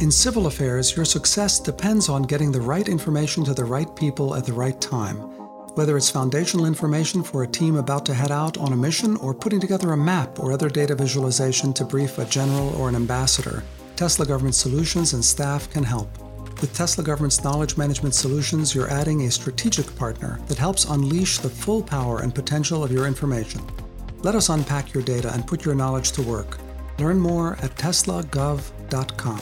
In civil affairs, your success depends on getting the right information to the right people at the right time. Whether it's foundational information for a team about to head out on a mission or putting together a map or other data visualization to brief a general or an ambassador, Tesla Government Solutions and staff can help. With Tesla Government's knowledge management solutions, you're adding a strategic partner that helps unleash the full power and potential of your information. Let us unpack your data and put your knowledge to work. Learn more at teslagov.com.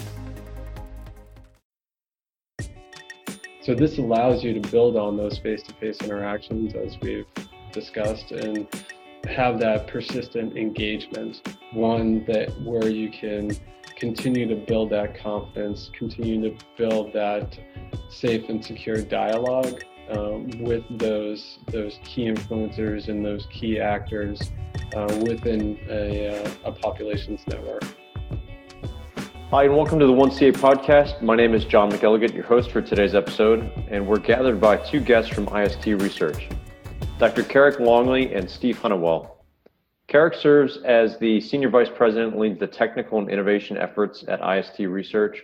So this allows you to build on those face-to-face interactions as we've discussed and have that persistent engagement, one that where you can continue to build that confidence, continue to build that safe and secure dialogue um, with those those key influencers and those key actors uh, within a, uh, a population's network. Hi, and welcome to the 1CA podcast. My name is John McElligott, your host for today's episode, and we're gathered by two guests from IST Research Dr. Carrick Longley and Steve Hunnewell. Carrick serves as the Senior Vice President and leads the technical and innovation efforts at IST Research.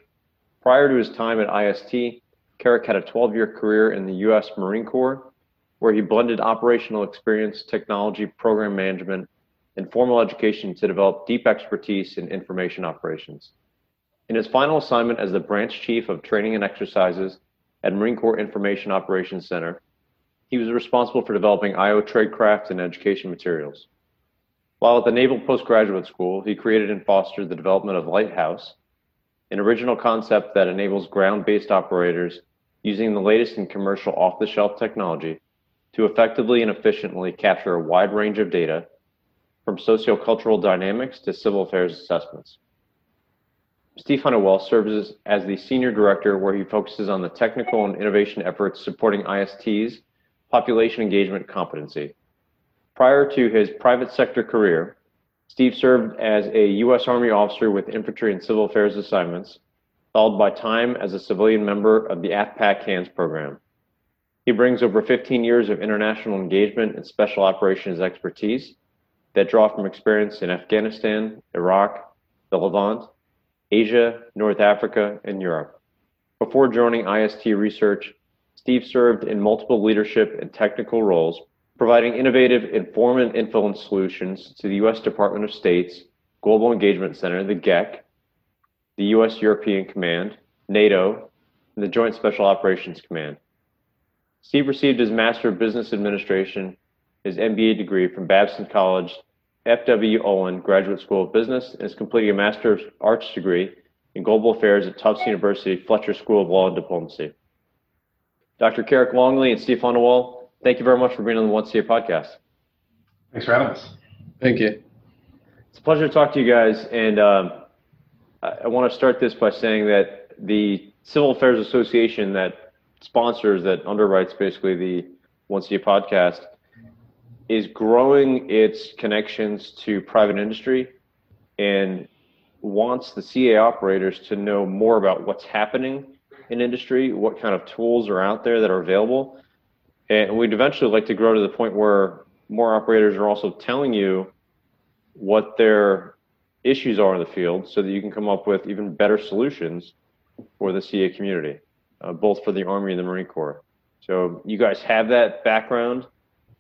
Prior to his time at IST, Carrick had a 12 year career in the U.S. Marine Corps, where he blended operational experience, technology, program management, and formal education to develop deep expertise in information operations. In his final assignment as the branch chief of training and exercises at Marine Corps Information Operations Center, he was responsible for developing IO tradecraft and education materials. While at the Naval Postgraduate School, he created and fostered the development of Lighthouse, an original concept that enables ground based operators using the latest in commercial off the shelf technology to effectively and efficiently capture a wide range of data from sociocultural dynamics to civil affairs assessments. Steve Hunnewell serves as the senior director, where he focuses on the technical and innovation efforts supporting IST's population engagement competency. Prior to his private sector career, Steve served as a U.S. Army officer with infantry and civil affairs assignments, followed by time as a civilian member of the AFPAK HANDS program. He brings over 15 years of international engagement and special operations expertise that draw from experience in Afghanistan, Iraq, the Levant, Asia, North Africa, and Europe. Before joining IST Research, Steve served in multiple leadership and technical roles providing innovative inform and influence solutions to the U.S. Department of State's Global Engagement Center, the GEC, the U.S. European Command, NATO, and the Joint Special Operations Command. Steve received his Master of Business Administration, his MBA degree from Babson College, F.W. Olin Graduate School of Business, and is completing a Master of Arts degree in Global Affairs at Tufts University Fletcher School of Law and Diplomacy. Dr. Carrick Longley and Steve Hunnewell thank you very much for being on the 1CA podcast. Thanks for having us. Thank you. It's a pleasure to talk to you guys. And um, I, I want to start this by saying that the Civil Affairs Association that sponsors, that underwrites basically the 1CA podcast, is growing its connections to private industry and wants the CA operators to know more about what's happening in industry, what kind of tools are out there that are available, and we'd eventually like to grow to the point where more operators are also telling you what their issues are in the field so that you can come up with even better solutions for the CA community, uh, both for the Army and the Marine Corps. So you guys have that background,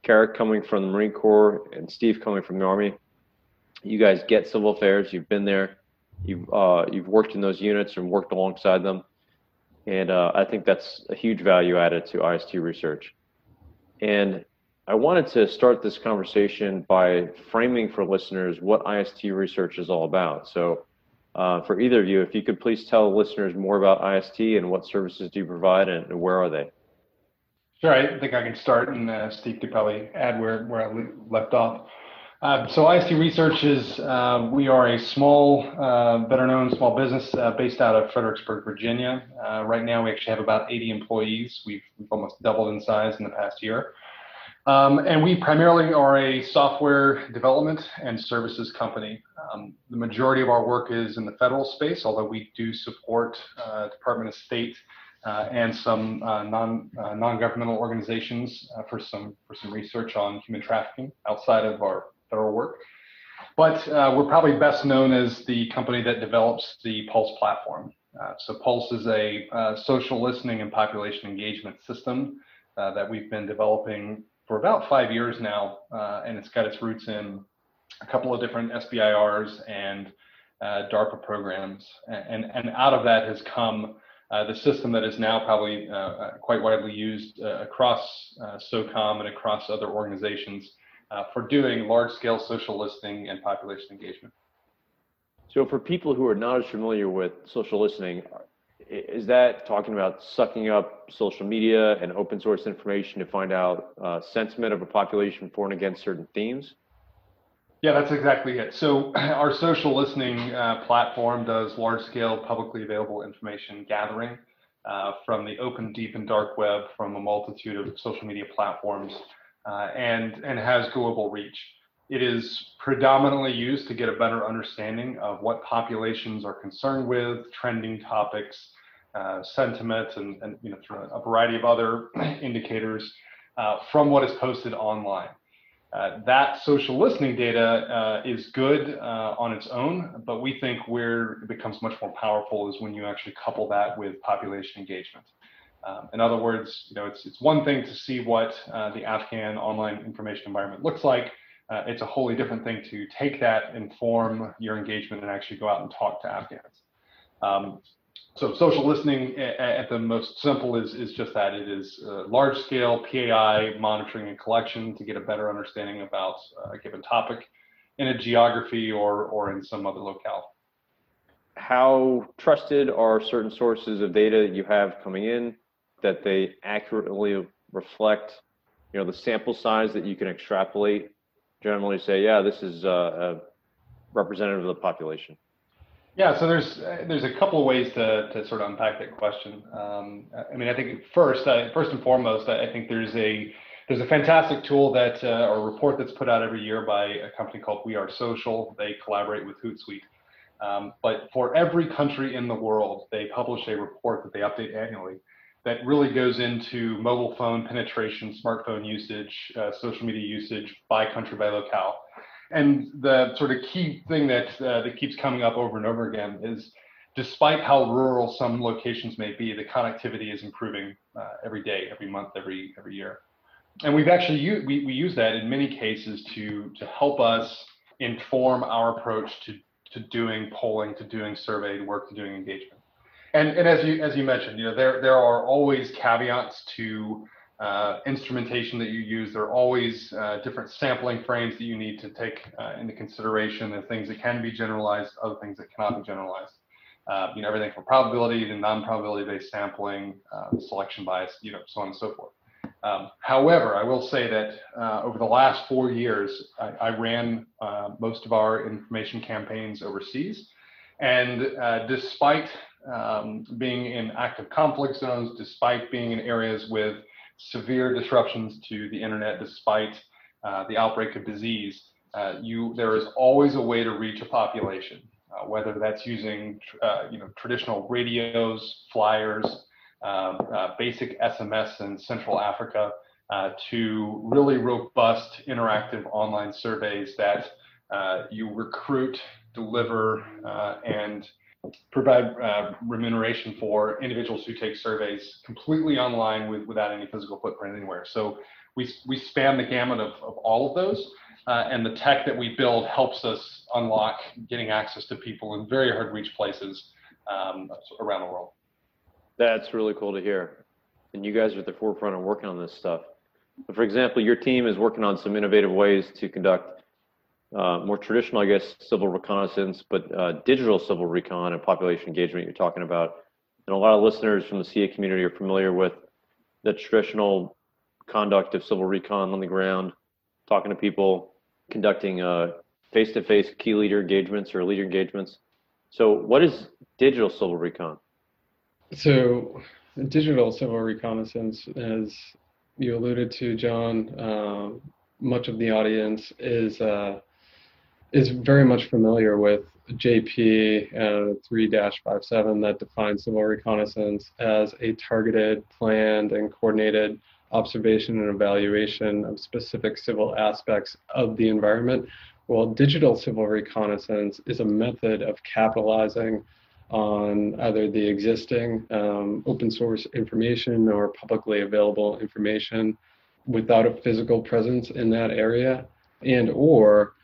Carrick coming from the Marine Corps and Steve coming from the Army. You guys get civil affairs. You've been there. You've uh, you've worked in those units and worked alongside them, and uh, I think that's a huge value added to IST research. And I wanted to start this conversation by framing for listeners what IST research is all about. So, uh, for either of you, if you could please tell listeners more about IST and what services do you provide and, and where are they? Sure, I think I can start, and uh, Steve could probably add where, where I left off. Uh, so IST Research is, uh, we are a small, uh, better known small business uh, based out of Fredericksburg, Virginia. Uh, right now we actually have about 80 employees. We've, we've almost doubled in size in the past year. Um, and we primarily are a software development and services company. Um, the majority of our work is in the federal space, although we do support Department of State and some non, non-governmental organizations for some for some research on human trafficking outside of our federal work. But uh, we're probably best known as the company that develops the Pulse platform. Uh, so Pulse is a uh, social listening and population engagement system uh, that we've been developing for about five years now, uh, and it's got its roots in a couple of different SBIRs and uh, DARPA programs, and and out of that has come uh, the system that is now probably uh, uh, quite widely used uh, across SOCOM and across other organizations for doing large-scale social listening and population engagement. So for people who are not as familiar with social listening, is that talking about sucking up social media and open source information to find out uh, sentiment of a population for and against certain themes? Yeah, that's exactly it. So our social listening uh, platform does large scale publicly available information gathering uh, from the open, deep, and dark web from a multitude of social media platforms uh, and, and has global reach. It is predominantly used to get a better understanding of what populations are concerned with, trending topics, uh, sentiment, and, and you know, a variety of other indicators uh, from what is posted online. Uh, that social listening data uh, is good uh, on its own, but we think where it becomes much more powerful is when you actually couple that with population engagement. Um, in other words, you know, it's, it's one thing to see what uh, the Afghan online information environment looks like, uh, it's a wholly different thing to take that, inform your engagement, and actually go out and talk to Afghans. Um, so social listening at the most simple is, is just that. It is uh, large scale PAI monitoring and collection to get a better understanding about a given topic in a geography or, or in some other locale. How trusted are certain sources of data that you have coming in that they accurately reflect you know, the sample size that you can extrapolate generally say, yeah, this is uh, a representative of the population? Yeah, so there's there's a couple of ways to, to sort of unpack that question. Um, I mean, I think first, uh, first and foremost, I think there's a there's a fantastic tool that uh, or report that's put out every year by a company called We Are Social. They collaborate with Hootsuite. Um, but for every country in the world, they publish a report that they update annually that really goes into mobile phone penetration, smartphone usage, uh, social media usage by country, by locale. And the sort of key thing that uh, that keeps coming up over and over again is, despite how rural some locations may be, the connectivity is improving uh, every day, every month, every every year. And we've actually used, we, we use that in many cases to to help us inform our approach to to doing polling, to doing survey work, to doing engagement. And, and as you as you mentioned, you know there there are always caveats to uh, instrumentation that you use. There are always uh, different sampling frames that you need to take uh, into consideration. Are things that can be generalized, other things that cannot be generalized. Uh, you know everything from probability to non-probability based sampling, uh, selection bias, you know so on and so forth. Um, however, I will say that uh, over the last four years, I, I ran most of our information campaigns overseas. And despite um, being in active conflict zones, despite being in areas with severe disruptions to the internet, despite uh, the outbreak of disease, uh, you there is always a way to reach a population, uh, whether that's using uh, you know traditional radios, flyers, um, uh, basic SMS in Central Africa, uh, to really robust interactive online surveys that you recruit, deliver, and provide uh, remuneration for individuals who take surveys completely online with, without any physical footprint anywhere. So we, we span the gamut of, of all of those. Uh, and the tech that we build helps us unlock getting access to people in very hard to reach places um, around the world. That's really cool to hear. And you guys are at the forefront of working on this stuff. For example, your team is working on some innovative ways to conduct uh, more traditional, I guess, civil reconnaissance, but uh, digital civil recon and population engagement you're talking about. And a lot of listeners from the CA community are familiar with the traditional conduct of civil recon on the ground, talking to people, conducting uh, face-to-face key leader engagements or leader engagements. So, what is digital civil recon? So, digital civil reconnaissance, as you alluded to, John, uh, much of the audience is uh, is very much familiar with JP and 3-57 that defines civil reconnaissance as a targeted, planned, and coordinated observation and evaluation of specific civil aspects of the environment. Well, digital civil reconnaissance is a method of capitalizing on either the existing um, open source information or publicly available information without a physical presence in that area and or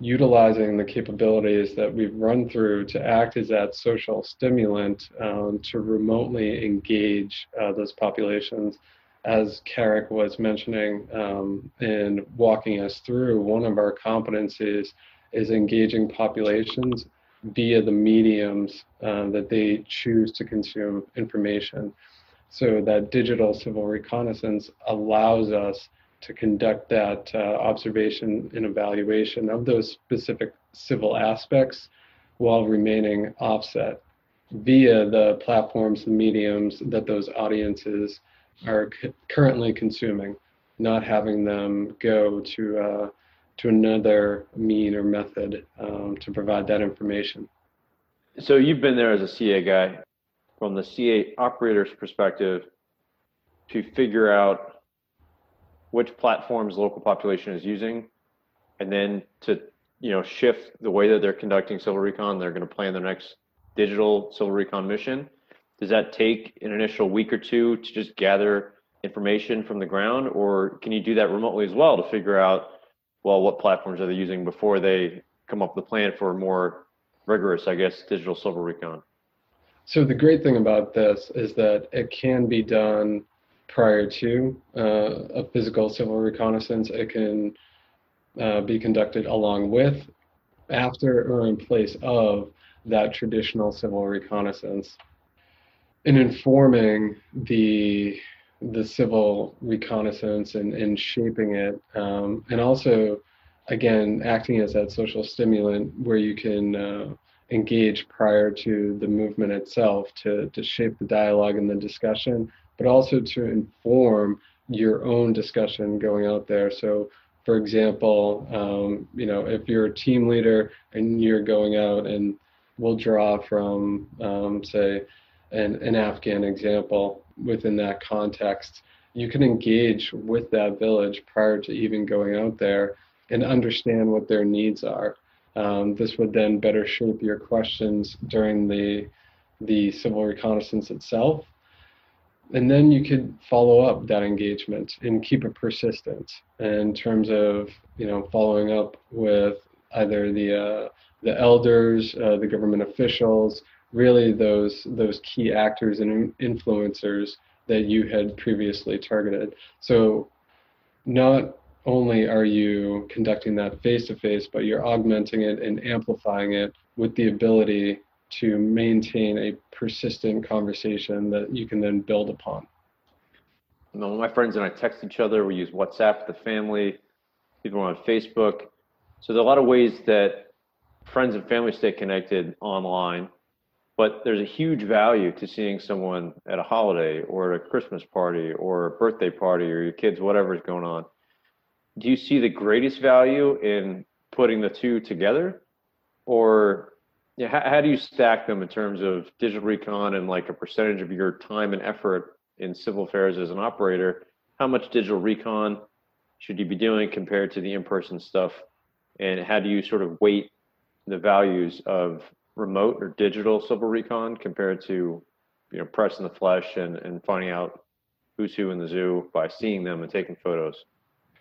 utilizing the capabilities that we've run through to act as that social stimulant um, to remotely engage uh, those populations. As Carrick was mentioning um, in walking us through, one of our competencies is engaging populations via the mediums uh, that they choose to consume information. So that digital civil reconnaissance allows us to conduct that uh, observation and evaluation of those specific civil aspects while remaining offset via the platforms and mediums that those audiences are c- currently consuming, not having them go to uh, to another mean or method um, to provide that information. So you've been there as a CA guy, from the CA operator's perspective, to figure out which platforms local population is using, and then to you know shift the way that they're conducting civil recon. They're going to plan their next digital civil recon mission. Does that take an initial week or two to just gather information from the ground, or can you do that remotely as well to figure out well what platforms are they using before they come up with a plan for a more rigorous, I guess, digital civil recon? So the great thing about this is that it can be done prior to uh, a physical civil reconnaissance. It can uh, be conducted along with, after, or in place of that traditional civil reconnaissance. In informing the the civil reconnaissance and, and shaping it, um, and also, again, acting as that social stimulant where you can uh, engage prior to the movement itself to, to shape the dialogue and the discussion but also to inform your own discussion going out there. So, for example, um, you know, if you're a team leader and you're going out and we'll draw from, um, say, an, an Afghan example within that context, you can engage with that village prior to even going out there and understand what their needs are. Um, this would then better shape your questions during the the civil reconnaissance itself and then you could follow up that engagement and keep it persistent in terms of you know following up with either the uh, the elders, uh, the government officials, really those those key actors and influencers that you had previously targeted. So not only are you conducting that face to face, but you're augmenting it and amplifying it with the ability to maintain a persistent conversation that you can then build upon. You know, my friends and I text each other. We use WhatsApp, the family, people on Facebook. So there are a lot of ways that friends and family stay connected online. But there's a huge value to seeing someone at a holiday or at a Christmas party or a birthday party or your kids, whatever is going on. Do you see the greatest value in putting the two together? Or yeah, how, how do you stack them in terms of digital recon and like a percentage of your time and effort in civil affairs as an operator? How much digital recon should you be doing compared to the in-person stuff? And how do you sort of weight the values of remote or digital civil recon compared to you know press in the flesh and, and finding out who's who in the zoo by seeing them and taking photos?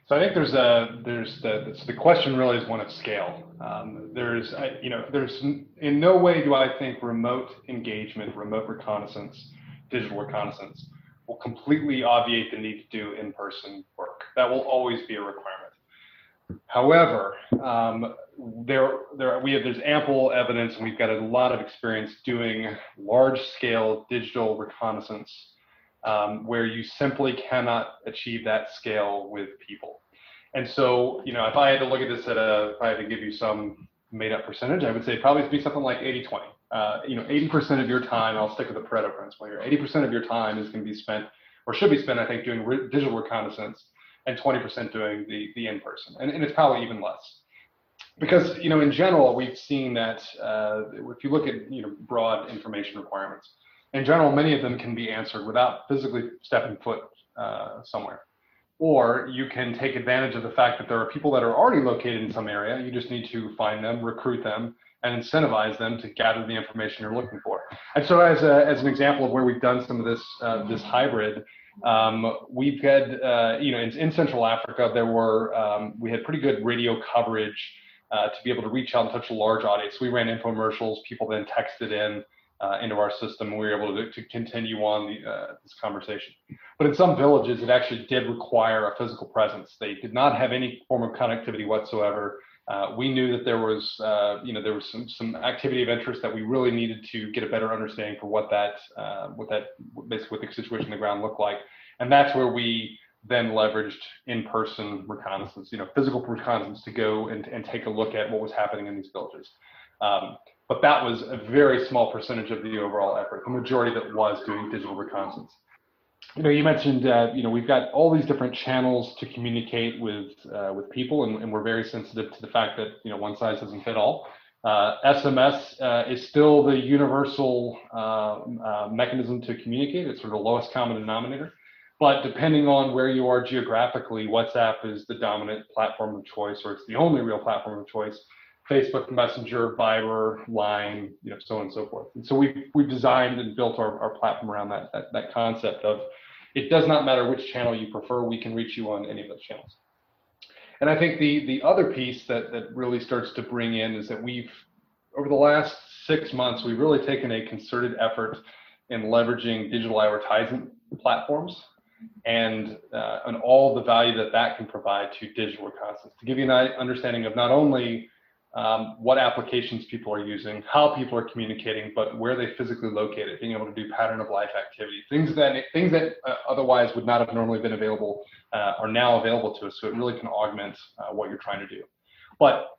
So I think there's a there's the the question really is one of scale. Um, there's you know there's in no way do I think remote engagement, remote reconnaissance, digital reconnaissance will completely obviate the need to do in-person work. That will always be a requirement. However, um, there there we have there's ample evidence and we've got a lot of experience doing large-scale digital reconnaissance um, where you simply cannot achieve that scale with people. And so, you know, if I had to look at this at a, if I had to give you some made up percentage, I would say probably be something like 80 20. Uh, you know, 80% of your time, I'll stick with the Pareto principle here, 80% of your time is going to be spent or should be spent, I think, doing re- digital reconnaissance and 20% doing the, the in person. And, and it's probably even less. Because, you know, in general, we've seen that uh, if you look at, you know, broad information requirements, in general, many of them can be answered without physically stepping foot uh, somewhere. Or you can take advantage of the fact that there are people that are already located in some area. You just need to find them, recruit them, and incentivize them to gather the information you're looking for. And so, as, a, as an example of where we've done some of this uh, this hybrid, um, we've had uh, you know in, in, Central Africa there were um, we had pretty good radio coverage uh, to be able to reach out and touch a large audience. We ran infomercials. People then texted in. Uh, into our system, we were able to, to continue on the, uh, this conversation. But in some villages, it actually did require a physical presence. They did not have any form of connectivity whatsoever. Uh, we knew that there was, uh, you know, there was some some activity of interest that we really needed to get a better understanding for what that, uh, what that basically what the situation on the ground looked like, and that's where we then leveraged in-person reconnaissance, you know, physical reconnaissance to go and, and take a look at what was happening in these villages. Um, but that was a very small percentage of the overall effort. The majority it was doing digital reconnaissance you know, you mentioned, uh, you know, we've got all these different channels to communicate with uh, with people, and, and, we're very sensitive to the fact that you know one size doesn't fit all. Uh, SMS uh, is still the universal um, uh, mechanism to communicate. It's sort of the lowest common denominator. But depending on where you are geographically, WhatsApp is the dominant platform of choice, or it's the only real platform of choice. Facebook Messenger, Viber, Line, you know, so on and so forth. And so we've we've designed and built our, our platform around that, that that concept of it does not matter which channel you prefer, we can reach you on any of those channels. And I think the the other piece that that really starts to bring in is that we've over the last six months we've really taken a concerted effort in leveraging digital advertising platforms and uh, and all the value that that can provide to digital reconnaissance to give you an understanding of not only um, what applications people are using, how people are communicating, but where they physically located, being able to do pattern of life activity, things that things that uh, otherwise would not have normally been available uh, are now available to us. So it really can augment uh, what you're trying to do. But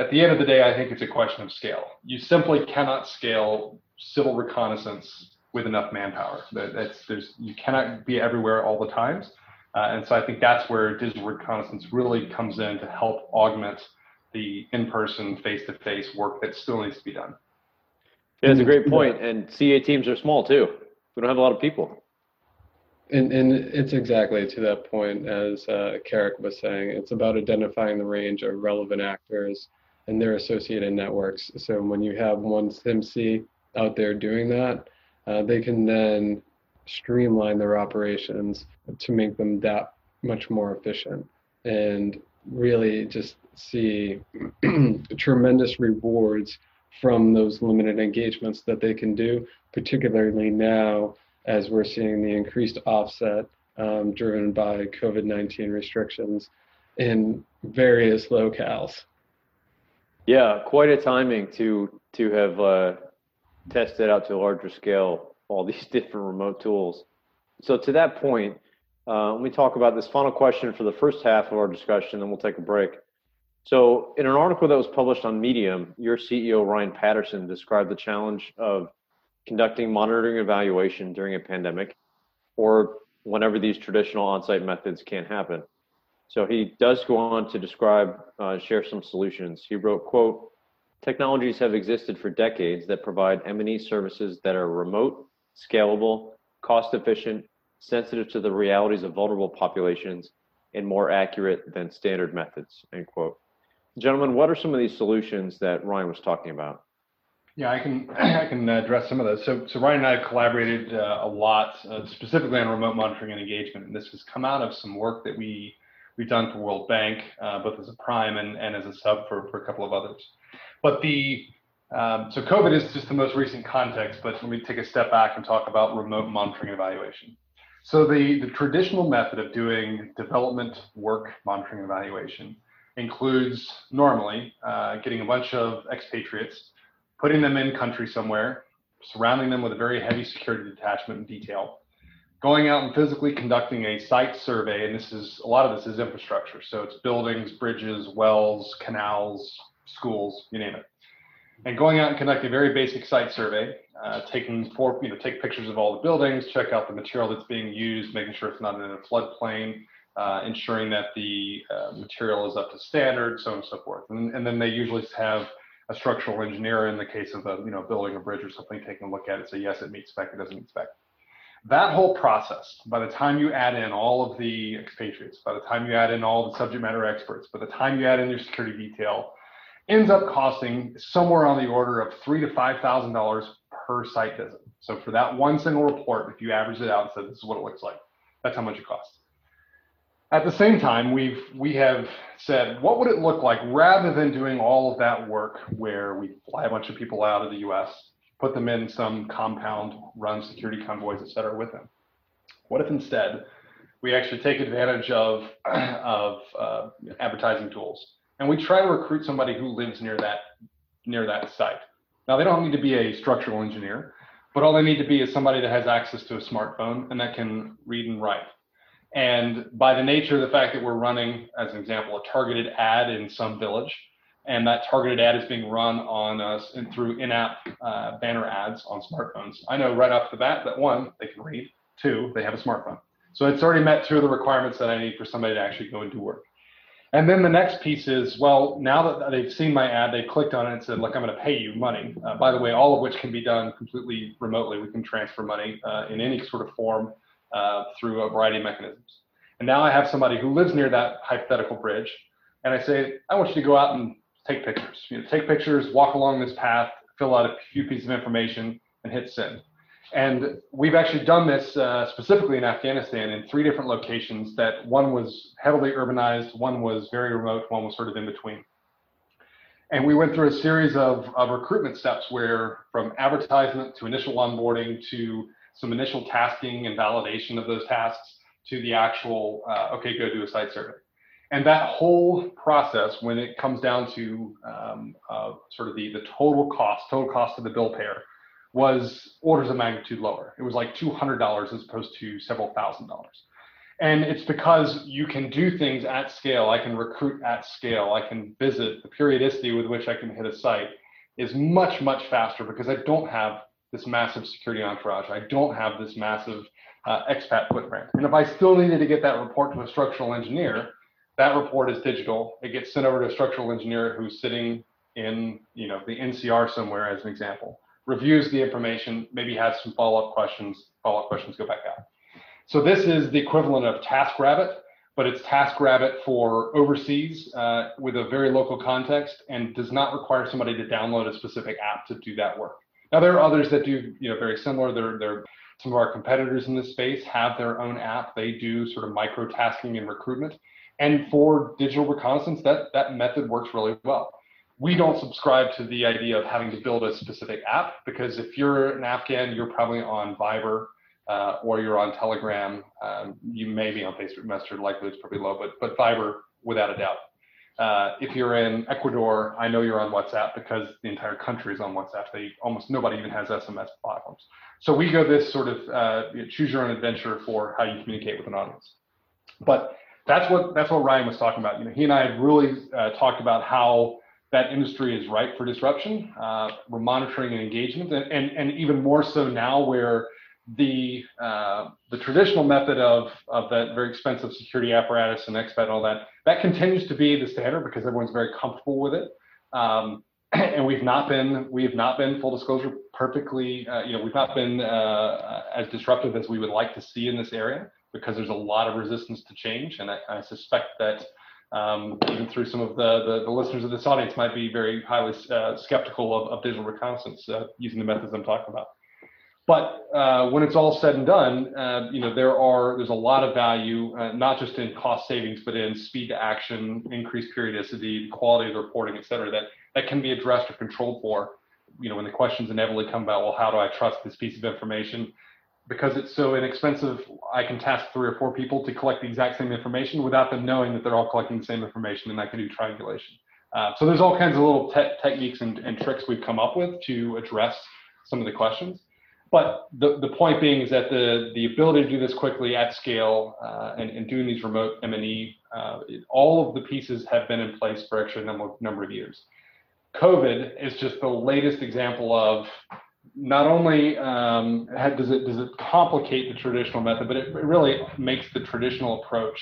at the end of the day, I think it's a question of scale. You simply cannot scale civil reconnaissance with enough manpower. That, that's there's you cannot be everywhere all the times, uh, and so I think that's where digital reconnaissance really comes in to help augment the in-person, face-to-face work that still needs to be done. Yeah, that's a great point. And CA teams are small too. We don't have a lot of people. And, and it's exactly to that point as uh, Carrick was saying. It's about identifying the range of relevant actors and their associated networks. So when you have one CMSE out there doing that, uh, they can then streamline their operations to make them that much more efficient and really just see tremendous rewards from those limited engagements that they can do, particularly now as we're seeing the increased offset um, driven by COVID 19 restrictions in various locales. Yeah, quite a timing to to have uh, tested out to a larger scale all these different remote tools. So to that point, uh, let me talk about this final question for the first half of our discussion, then we'll take a break. So, in an article that was published on Medium, your CEO, Ryan Patterson, described the challenge of conducting monitoring evaluation during a pandemic or whenever these traditional on site methods can't happen. So, he does go on to describe, uh, share some solutions. He wrote, quote, Technologies have existed for decades that provide M&E services that are remote, scalable, cost efficient, sensitive to the realities of vulnerable populations, and more accurate than standard methods, end quote. Gentlemen, what are some of these solutions that Ryan was talking about? Yeah, I can I can address some of those. So, so Ryan and I have collaborated uh, a lot, uh, specifically on remote monitoring and engagement, and this has come out of some work that we we've done for World Bank, uh, both as a prime and, and as a sub for, for a couple of others. But the um, so COVID is just the most recent context, but let me take a step back and talk about remote monitoring and evaluation. So the, the traditional method of doing development work monitoring and evaluation includes normally uh, getting a bunch of expatriates, putting them in country somewhere, surrounding them with a very heavy security detachment and detail, going out and physically conducting a site survey, and this is a lot of this is infrastructure, so it's buildings, bridges, wells, canals, schools, you name it, and going out and conducting a very basic site survey, uh, taking four, you know, take pictures of all the buildings, check out the material that's being used, making sure it's not in a floodplain, uh, ensuring that the uh, material is up to standard, so on and so forth. And, and, then they usually have a structural engineer in the case of a you know building a bridge or something, taking a look at it, say yes, it meets spec, it doesn't meet spec. That whole process, by the time you add in all of the expatriates, by the time you add in all the subject matter experts, by the time you add in your security detail, ends up costing somewhere on the order of three to five thousand dollars per site visit. So for that one single report, if you average it out and said this is what it looks like, that's how much it costs. At the same time, we've we have said, what would it look like rather than doing all of that work where we fly a bunch of people out of the U.S., put them in some compound, run security convoys, et cetera, with them? What if instead we actually take advantage of of uh, advertising tools and we try to recruit somebody who lives near that near that site? Now they don't need to be a structural engineer, but all they need to be is somebody that has access to a smartphone and that can read and write and by the nature of the fact that we're running, as an example, a targeted ad in some village, and that targeted ad is being run on us and through in-app uh, banner ads on smartphones, I know right off the bat that one, they can read, two, they have a smartphone. So it's already met two of the requirements that I need for somebody to actually go and do work. And then the next piece is, well, now that they've seen my ad, they've clicked on it and said, look, I'm going to pay you money. Uh, by the way, all of which can be done completely remotely. We can transfer money uh, in any sort of form uh, through a variety of mechanisms. And now I have somebody who lives near that hypothetical bridge, and I say, I want you to go out and take pictures. You know, take pictures, walk along this path, fill out a few pieces of information, and hit send. And we've actually done this uh, specifically in Afghanistan in three different locations. That one was heavily urbanized, one was very remote, one was sort of in between. And we went through a series of, of recruitment steps where, from advertisement to initial onboarding to some initial tasking and validation of those tasks to the actual, uh, okay, go do a site survey. And that whole process, when it comes down to um, uh, sort of the, the total cost, total cost of the bill payer, was orders of magnitude lower. It was like $200 as opposed to several thousand dollars. And it's because you can do things at scale. I can recruit at scale. I can visit. The periodicity with which I can hit a site is much, much faster because I don't have this massive security entourage. I don't have this massive uh, expat footprint. And if I still needed to get that report to a structural engineer, that report is digital. It gets sent over to a structural engineer who's sitting in, you know, the NCR somewhere, as an example, reviews the information, maybe has some follow-up questions. Follow-up questions go back out. So this is the equivalent of TaskRabbit, but it's TaskRabbit for overseas uh, with a very local context and does not require somebody to download a specific app to do that work. Now there are others that do you know very similar. They're, they're some of our competitors in this space have their own app. They do sort of micro tasking and recruitment. And for digital reconnaissance, that that method works really well. We don't subscribe to the idea of having to build a specific app because if you're an Afghan, you're probably on Viber uh, or you're on Telegram. Um, you may be on Facebook Messenger, likely it's probably low, but but Viber without a doubt. Uh, if you're in Ecuador, I know you're on WhatsApp because the entire country is on WhatsApp. They almost nobody even has SMS platforms. So we go this sort of uh, choose your own adventure for how you communicate with an audience. But that's what that's what Ryan was talking about. You know, he and I had really uh, talked about how that industry is ripe for disruption. Uh, we're monitoring and engagement, and, and and even more so now where the uh, the traditional method of of that very expensive security apparatus and expat and all that that continues to be the standard because everyone's very comfortable with it. Um, and we've not been we've not been full disclosure perfectly uh, you know we've not been uh, as disruptive as we would like to see in this area because there's a lot of resistance to change and I, I suspect that um, even through some of the, the, the listeners of this audience might be very highly uh, skeptical of, of digital reconnaissance uh, using the methods I'm talking about. But uh, when it's all said and done, uh, you know there are there's a lot of value, uh, not just in cost savings, but in speed to action, increased periodicity, quality of the reporting, et cetera, that that can be addressed or controlled for. You know when the questions inevitably come about, well, how do I trust this piece of information? Because it's so inexpensive, I can task three or four people to collect the exact same information without them knowing that they're all collecting the same information, and I can do triangulation. Uh, so there's all kinds of little te- techniques and, and tricks we've come up with to address some of the questions. But the, the point being is that the, the ability to do this quickly at scale uh, and, and doing these remote M&E, uh, all of the pieces have been in place for actually a number, number of years. COVID is just the latest example of not only um, does it does it complicate the traditional method, but it really makes the traditional approach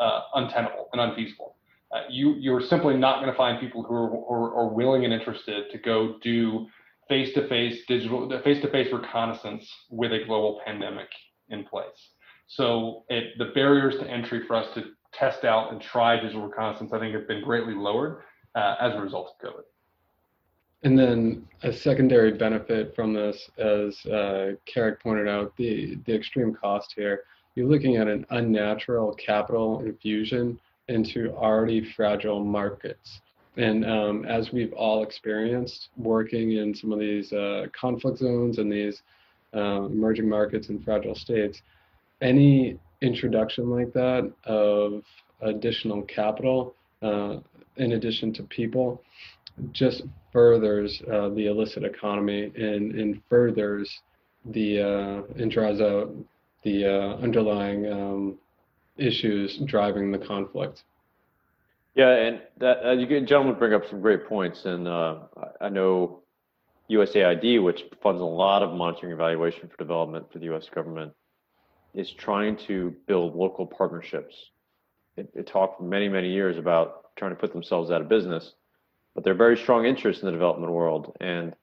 uh, untenable and unfeasible. Uh, you you're simply not going to find people who are, are, are willing and interested to go do face-to-face digital face-to-face reconnaissance with a global pandemic in place. So it, the barriers to entry for us to test out and try digital reconnaissance, I think, have been greatly lowered uh, as a result of COVID. And then a secondary benefit from this, as uh, Carrick pointed out, the, the extreme cost here, you're looking at an unnatural capital infusion into already fragile markets. And um, as we've all experienced working in some of these uh, conflict zones and these uh, emerging markets and fragile states, any introduction like that of additional capital uh, in addition to people just furthers uh, the illicit economy and, and furthers the uh, and draws out the uh, underlying um, issues driving the conflict. Yeah, and that uh, you gentlemen bring up some great points, and uh, I know USAID, which funds a lot of monitoring and evaluation for development for the U.S. government, is trying to build local partnerships. It, it talked for many, many years about trying to put themselves out of business, but they're very strong interest in the development world, and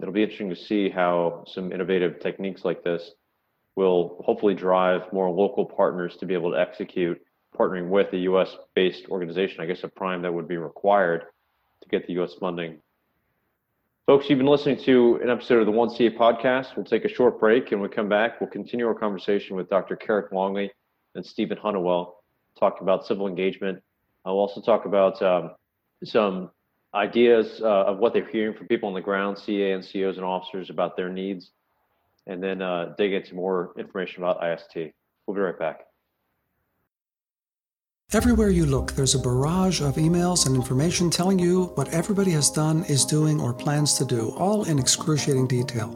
it'll be interesting to see how some innovative techniques like this will hopefully drive more local partners to be able to execute partnering with a US based organization, I guess a prime that would be required to get the US funding. Folks, you've been listening to an episode of the 1CA podcast. We'll take a short break and we come back, we'll continue our conversation with Dr. Carrick Longley and Stephen Hunnewell, talk about civil engagement. I'll also talk about um, some ideas uh, of what they're hearing from people on the ground, CA NCOs and officers about their needs, and then uh, dig into more information about IST. We'll be right back. Everywhere you look, there's a barrage of emails and information telling you what everybody has done, is doing, or plans to do, all in excruciating detail.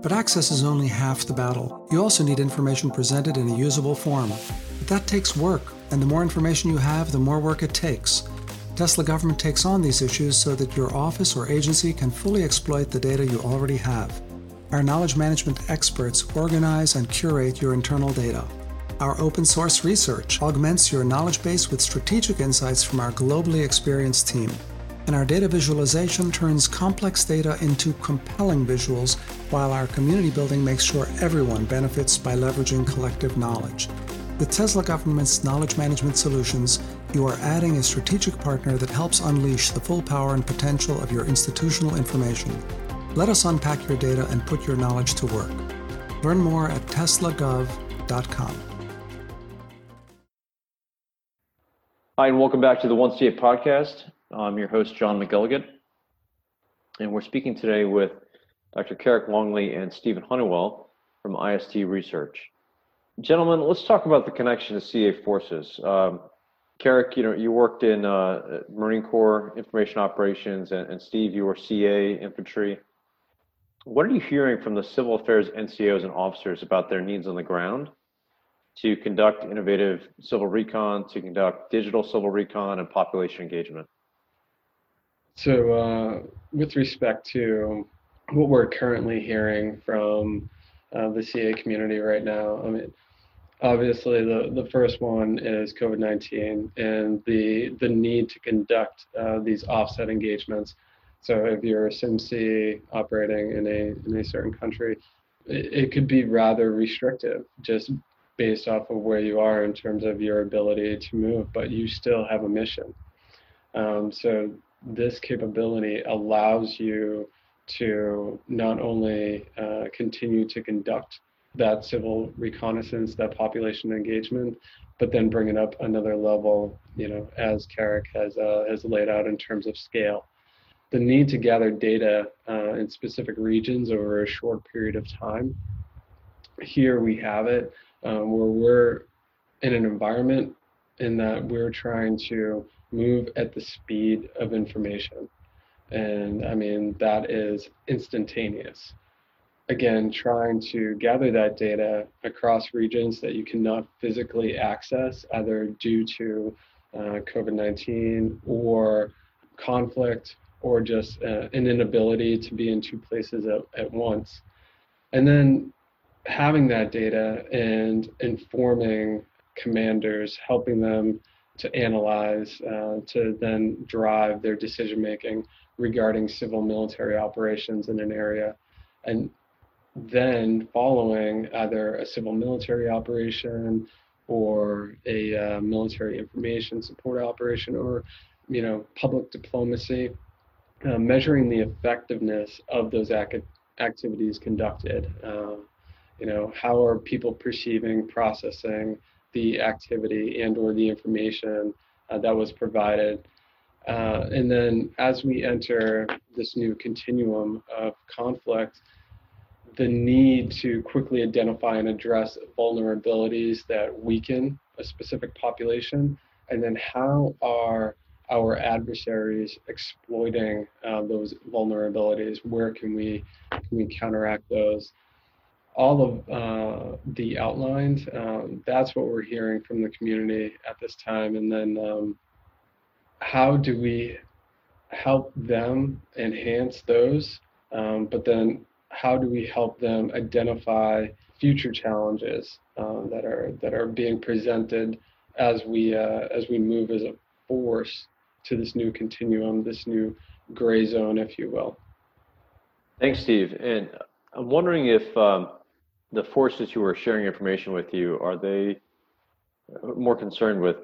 But access is only half the battle. You also need information presented in a usable form. But that takes work, and the more information you have, the more work it takes. Tesla government takes on these issues so that your office or agency can fully exploit the data you already have. Our knowledge management experts organize and curate your internal data. Our open source research augments your knowledge base with strategic insights from our globally experienced team. And our data visualization turns complex data into compelling visuals, while our community building makes sure everyone benefits by leveraging collective knowledge. With Tesla Government's knowledge management solutions, you are adding a strategic partner that helps unleash the full power and potential of your institutional information. Let us unpack your data and put your knowledge to work. Learn more at teslagov.com. Hi, and welcome back to the 1CA podcast. I'm your host, John McElligott, and we're speaking today with Dr. Carrick Longley and Stephen Hunnewell from IST Research. Gentlemen, let's talk about the connection to CA forces. Um, Carrick, you know, you worked in uh, Marine Corps information operations, and, and Steve, you were CA infantry. What are you hearing from the civil affairs NCOs and officers about their needs on the ground to conduct innovative civil recon, to conduct digital civil recon, and population engagement? So, uh, with respect to what we're currently hearing from uh, the CA community right now, I mean, obviously the, the first one is COVID-19 and the the need to conduct uh, these offset engagements. So if you're a CMSE operating in a in a certain country, it, it could be rather restrictive just based off of where you are in terms of your ability to move, but you still have a mission. Um, so this capability allows you to not only uh, continue to conduct that civil reconnaissance, that population engagement, but then bring it up another level, you know, as Carrick has, uh, has laid out in terms of scale. The need to gather data uh, in specific regions over a short period of time. Here we have it um, where we're in an environment in that we're trying to move at the speed of information. And I mean, that is instantaneous. Again, trying to gather that data across regions that you cannot physically access, either due to uh, COVID 19 or conflict or just uh, an inability to be in two places at, at once. And then having that data and informing commanders, helping them to analyze, uh, to then drive their decision making regarding civil military operations in an area. And then following either a civil military operation or a uh, military information support operation or you know, public diplomacy, uh, measuring the effectiveness of those ac- activities conducted. You know, how are people perceiving, processing the activity and or the information uh, that was provided? Uh, and then as we enter this new continuum of conflict, the need to quickly identify and address vulnerabilities that weaken a specific population, and then how are our adversaries exploiting uh, those vulnerabilities? Where can we can we counteract those? All of uh, the outlines. Um, that's what we're hearing from the community at this time, and then um, how do we help them enhance those? Um, but then how do we help them identify future challenges uh, that are that are being presented as we uh, as we move as a force to this new continuum, this new gray zone, if you will. Thanks, Steve. And I'm wondering if um, the forces who are sharing information with you are they more concerned with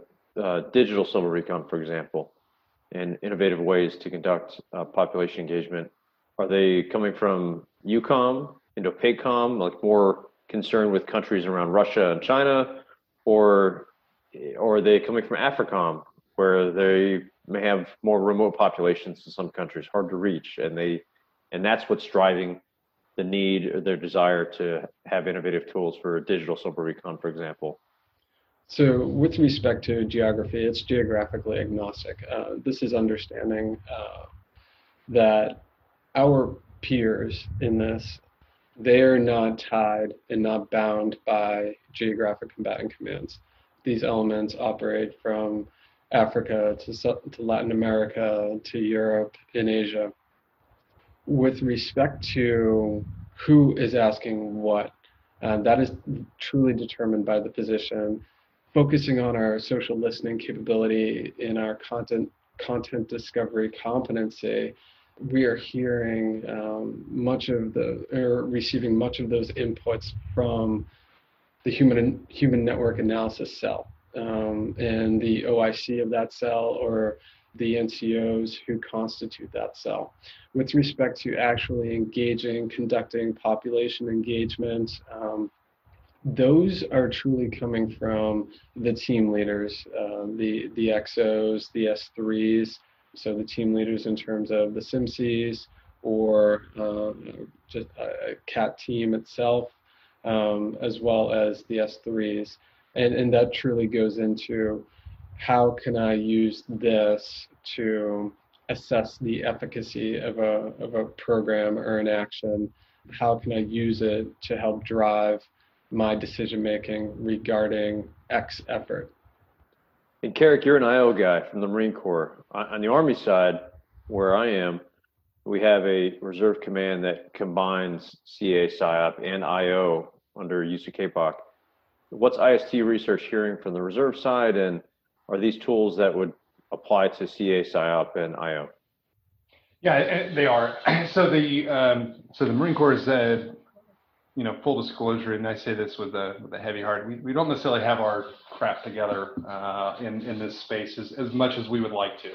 uh, digital civil recon, for example, and innovative ways to conduct uh, population engagement? Are they coming from EUCOM, Indo-PACOM, like more concerned with countries around Russia and China, or or are they coming from AFRICOM, where they may have more remote populations in some countries, hard to reach, and they and that's what's driving the need or their desire to have innovative tools for digital civil recon, for example. So, with respect to geography, it's geographically agnostic. Uh, this is understanding uh, that our peers in this, they're not tied and not bound by geographic combatant commands. These elements operate from Africa to, to Latin America to Europe and Asia. With respect to who is asking what, uh, that is truly determined by the physician. Focusing on our social listening capability in our content content discovery competency, we are hearing um, much of the or receiving much of those inputs from the human human network analysis cell um, and the OIC of that cell or the NCOs who constitute that cell. With respect to actually engaging, conducting population engagement, um, those are truly coming from the team leaders, uh, the, the XOs, the S3s, so the team leaders in terms of the CMSEs or uh, just a CAT team itself, um, as well as the S3s and and that truly goes into how can I use this to assess the efficacy of a of a program or an action? How can I use it to help drive my decision making regarding X effort? And Carrick, you're an IO guy from the Marine Corps. On the Army side, where I am, we have a reserve command that combines CA, PSYOP, and IO under UC what's IST research hearing from the reserve side, and are these tools that would apply to CA, PSYOP, and IO? Yeah, they are. So the um, so the Marine Corps is, uh, you know, full disclosure, and I say this with a with a heavy heart. We, we don't necessarily have our crap together uh, in in this space as, as much as we would like to.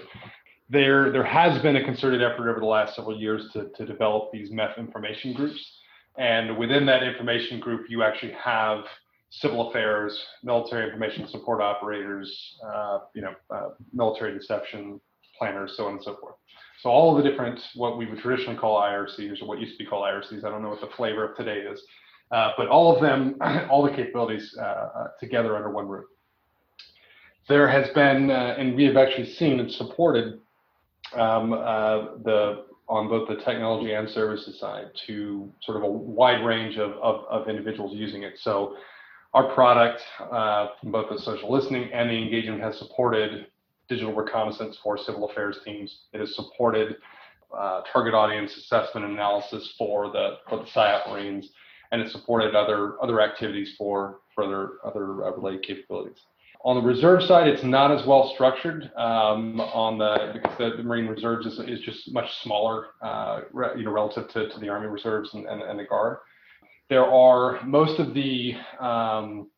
There there has been a concerted effort over the last several years to to develop these MEF information groups, and within that information group, you actually have civil affairs, military information support operators, uh, you know, uh, military deception planners, so on and so forth. So all of the different, what we would traditionally call IRCs, or what used to be called IRCs, I don't know what the flavor of today is, uh, but all of them, all the capabilities uh, uh, together under one roof. There has been, uh, and we have actually seen and supported um, the on both the technology and services side to sort of a wide range of, of, of individuals using it. So our product, uh, from both the social listening and the engagement, has supported digital reconnaissance for civil affairs teams. It has supported uh, target audience assessment analysis for the for the PSYOP Marines, and it supported other other activities for for other uh, related capabilities. On the reserve side, it's not as well structured um, on the because the, the, Marine Reserves is, is just much smaller, uh, you know, relative to, to the Army Reserves and, and, and the Guard there are most of the um,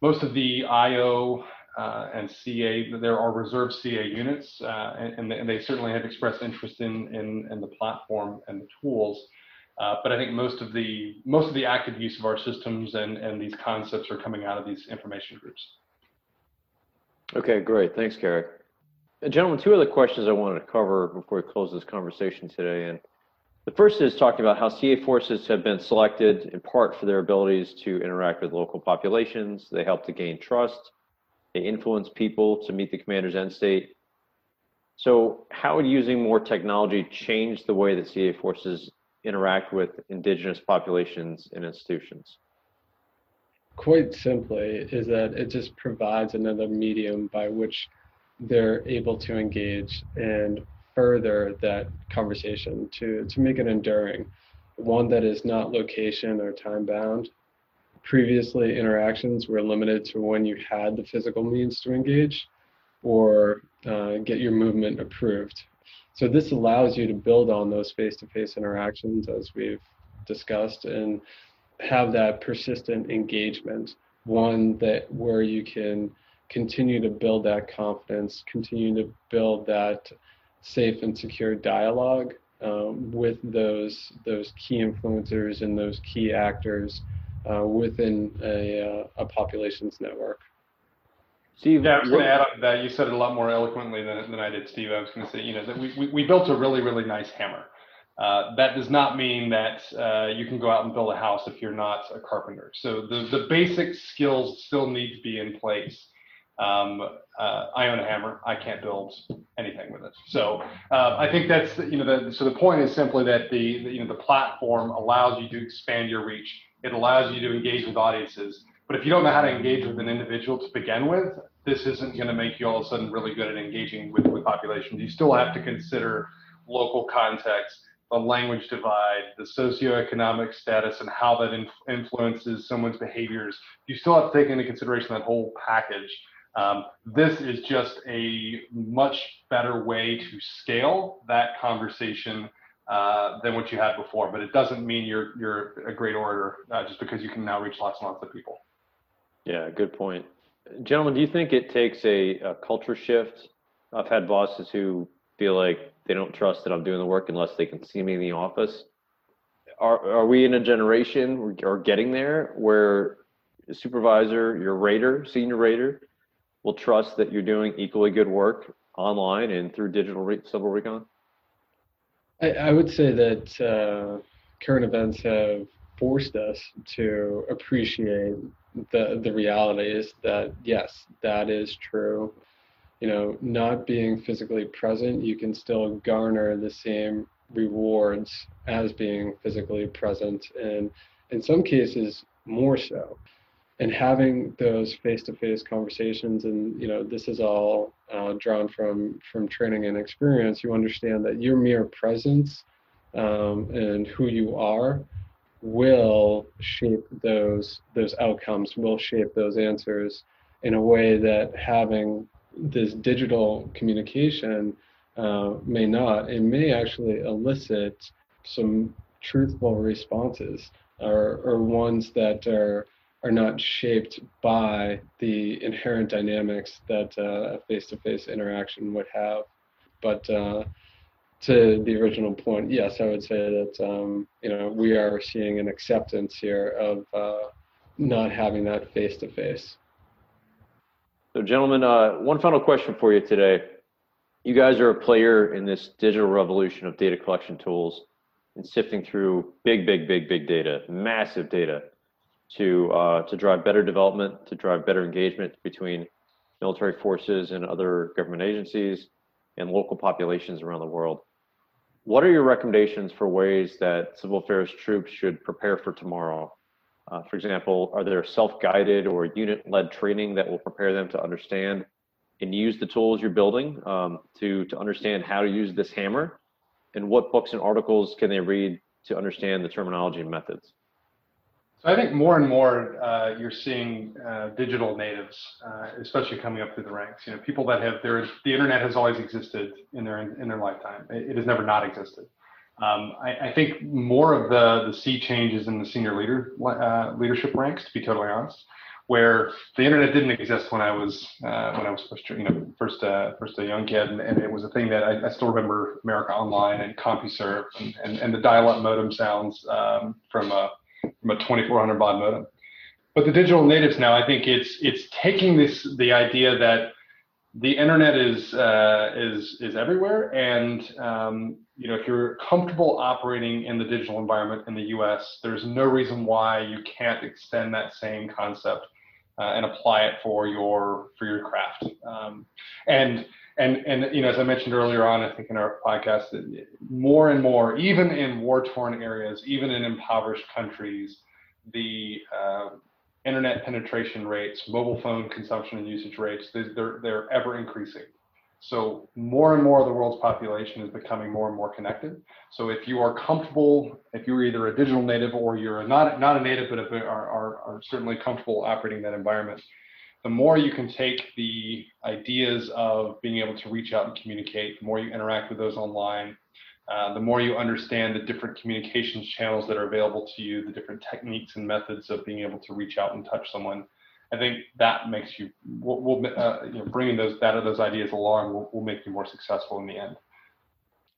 most of the IO uh, and CA. There are reserve CA units, uh, and, and, they certainly have expressed interest in, in, in the platform and the tools. Uh, but I think most of the most of the active use of our systems and, and these concepts are coming out of these information groups. Okay, great. Thanks, Carrick. Gentlemen, two other questions I wanted to cover before we close this conversation today. And the first is talking about how CA forces have been selected in part for their abilities to interact with local populations. They help to gain trust. They influence people to meet the commander's end state. So, how would using more technology change the way that CA forces interact with indigenous populations and institutions? Quite simply, is that it just provides another medium by which they're able to engage and further that conversation to, to make it enduring, one that is not location or time bound. Previously, interactions were limited to when you had the physical means to engage or uh, get your movement approved. So this allows you to build on those face-to-face interactions as we've discussed and have that persistent engagement, one that where you can continue to build that confidence, continue to build that safe and secure dialogue um, with those those key influencers and those key actors uh, within a, uh, a population's network. Steve, yeah, I was going to add on that. You said it a lot more eloquently than, than I did, Steve. I was going to say, you know, that we, we, we built a really, really nice hammer. Uh, that does not mean that uh, you can go out and build a house if you're not a carpenter. So the, the basic skills still need to be in place. Um, uh, I own a hammer. I can't build anything with it. So uh, I think that's you know the, so the point is simply that the, the, you know the platform allows you to expand your reach. It allows you to engage with audiences. But if you don't know how to engage with an individual to begin with, this isn't going to make you all of a sudden really good at engaging with, with populations. You still have to consider local context, the language divide, the socioeconomic status, and how that inf- influences someone's behaviors. You still have to take into consideration that whole package. Um, this is just a much better way to scale that conversation uh, than what you had before. But it doesn't mean you're you're a great orator uh, just because you can now reach lots and lots of people. Yeah, good point, gentlemen. Do you think it takes a, a culture shift? I've had bosses who feel like they don't trust that I'm doing the work unless they can see me in the office. Are are we in a generation or getting there where supervisor, your rater, senior rater, will trust that you're doing equally good work online and through digital re- civil recon? I, I, would say that uh, current events have forced us to appreciate the the reality is that yes, that is true. You know, not being physically present, you can still garner the same rewards as being physically present, and in some cases more so and having those face-to-face conversations and you know this is all uh, drawn from from training and experience you understand that your mere presence um, and who you are will shape those those outcomes will shape those answers in a way that having this digital communication uh, may not. It may actually elicit some truthful responses or, or ones that are are not shaped by the inherent dynamics that uh, a face-to-face interaction would have. But uh, to the original point, yes, I would say that um, you know we are seeing an acceptance here of uh, not having that face-to-face. So, gentlemen, uh, one final question for you today. You guys are a player in this digital revolution of data collection tools and sifting through big, big, big, big data, massive data to uh, to drive better development, to drive better engagement between military forces and other government agencies and local populations around the world. What are your recommendations for ways that civil affairs troops should prepare for tomorrow? Uh, for example, are there self-guided or unit-led training that will prepare them to understand and use the tools you're building um, to to understand how to use this hammer? And what books and articles can they read to understand the terminology and methods? So I think more and more uh, you're seeing uh, digital natives, uh, especially coming up through the ranks. You know, people that have there is the internet has always existed in their in their lifetime. It, it has never not existed. Um, I, I, think more of the the sea changes in the senior leader uh, leadership ranks, to be totally honest. where the internet didn't exist when I was uh, when I was first you know first uh, first a young kid, and, and it was a thing that I, I, still remember America Online and CompuServe and, and, and the dial-up modem sounds um, from a from a 2400 baud modem. But the digital natives now, I think it's it's taking this the idea that the internet is uh, is is everywhere, and um, you know if you're comfortable operating in the digital environment in the U.S., there's no reason why you can't extend that same concept uh, and apply it for your for your craft. Um, and and and you know, as I mentioned earlier on, I think in our podcast, more and more, even in war-torn areas, even in impoverished countries, the uh, internet penetration rates, mobile phone consumption and usage rates, they're they're ever increasing. So more and more of the world's population is becoming more and more connected. So if you are comfortable, if you're either a digital native or you're not not a native, but are, are, are certainly comfortable operating that environment, the more you can take the ideas of being able to reach out and communicate, the more you interact with those online, uh, the more you understand the different communications channels that are available to you, the different techniques and methods of being able to reach out and touch someone I think that makes you, will, will uh, you know, bringing those that those ideas along will, will make you more successful in the end.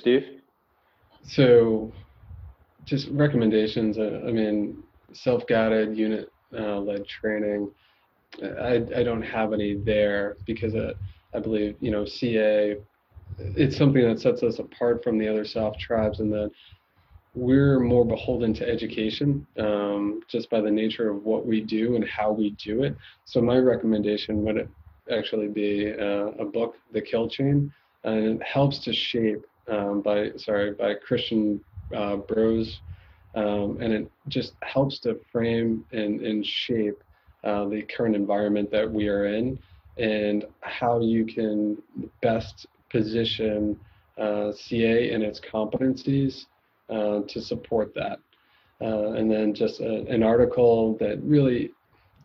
Steve. So, just recommendations. Uh, I mean, self-guided unit-led uh, training. I I don't have any there because uh, I believe you know CA. It's something that sets us apart from the other SOF tribes, and that we're more beholden to education um, just by the nature of what we do and how we do it. So my recommendation would actually be uh, a book, The Kill Chain, and it helps to shape um, by sorry by Christian uh, Brose, um, and it just helps to frame and, and shape uh, the current environment that we are in and how you can best position uh, CA and its competencies uh, to support that. Uh, and then just a, an article that really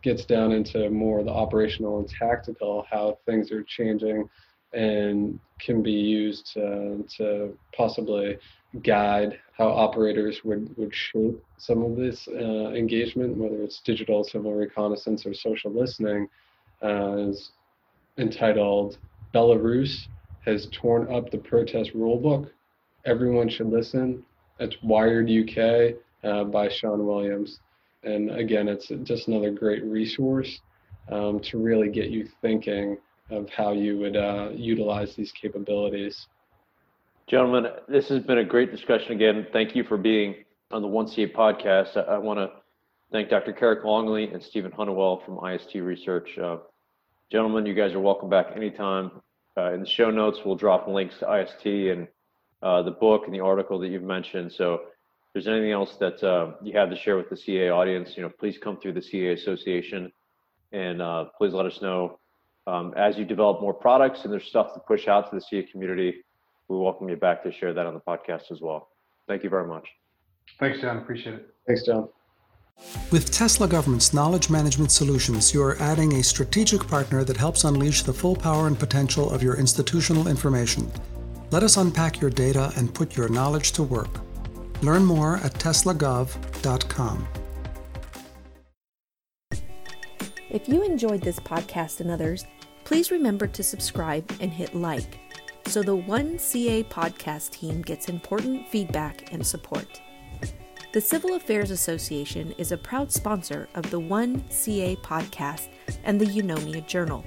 gets down into more the operational and tactical, how things are changing and can be used to, to possibly guide how operators would, would shape some of this uh, engagement, whether it's digital civil reconnaissance or social listening, uh, is entitled Belarus has torn up the protest rulebook. Everyone should listen. It's Wired UK uh, by Sean Williams. And again, it's just another great resource um, to really get you thinking of how you would uh, utilize these capabilities. Gentlemen, this has been a great discussion again. Thank you for being on the 1CA podcast. I, I want to thank Dr. Carrick Longley and Stephen Hunnewell from IST Research. Uh, gentlemen, you guys are welcome back anytime. Uh, in the show notes, we'll drop links to IST and uh, the book and the article that you've mentioned. So if there's anything else that uh, you have to share with the CA audience, you know, please come through the CA Association and uh, please let us know um, as you develop more products and there's stuff to push out to the CA community. We welcome you back to share that on the podcast as well. Thank you very much. Thanks, John. Appreciate it. Thanks, John. With Tesla Government's knowledge management solutions, you are adding a strategic partner that helps unleash the full power and potential of your institutional information. Let us unpack your data and put your knowledge to work. Learn more at teslagov.com. If you enjoyed this podcast and others, please remember to subscribe and hit like so the 1CA podcast team gets important feedback and support. The Civil Affairs Association is a proud sponsor of the 1CA podcast and the Eunomia Journal.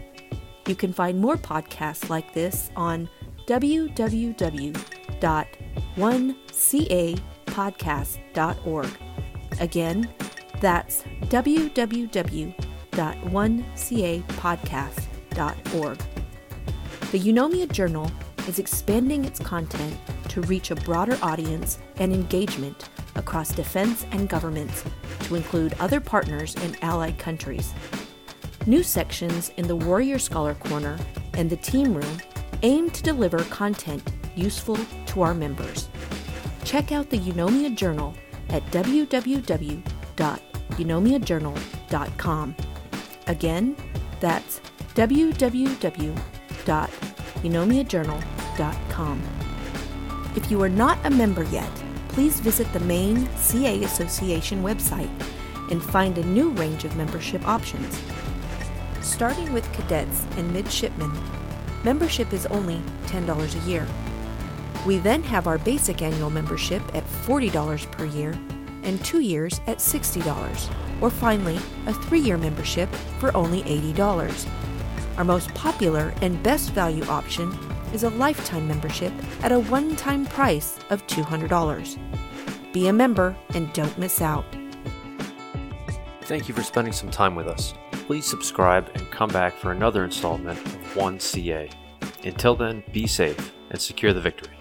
You can find more podcasts like this on www.1capodcast.org. Again, that's www.1capodcast.org. The Eunomia Journal is expanding its content to reach a broader audience and engagement across defense and governments to include other partners and allied countries. New sections in the Warrior Scholar Corner and the Team Room aim to deliver content useful to our members. Check out the Eunomia Journal at www.eunomiajournal.com. Again, that's www.eunomiajournal.com. If you are not a member yet, please visit the main CA Association website and find a new range of membership options starting with cadets and midshipmen, membership is only $10 a year. We then have our basic annual membership at $40 per year and two years at $60, or finally, a three year membership for only $80. Our most popular and best value option is a lifetime membership at a one time price of $200. Be a member and don't miss out. Thank you for spending some time with us. Please subscribe and come back for another installment of 1CA. Until then, be safe and secure the victory.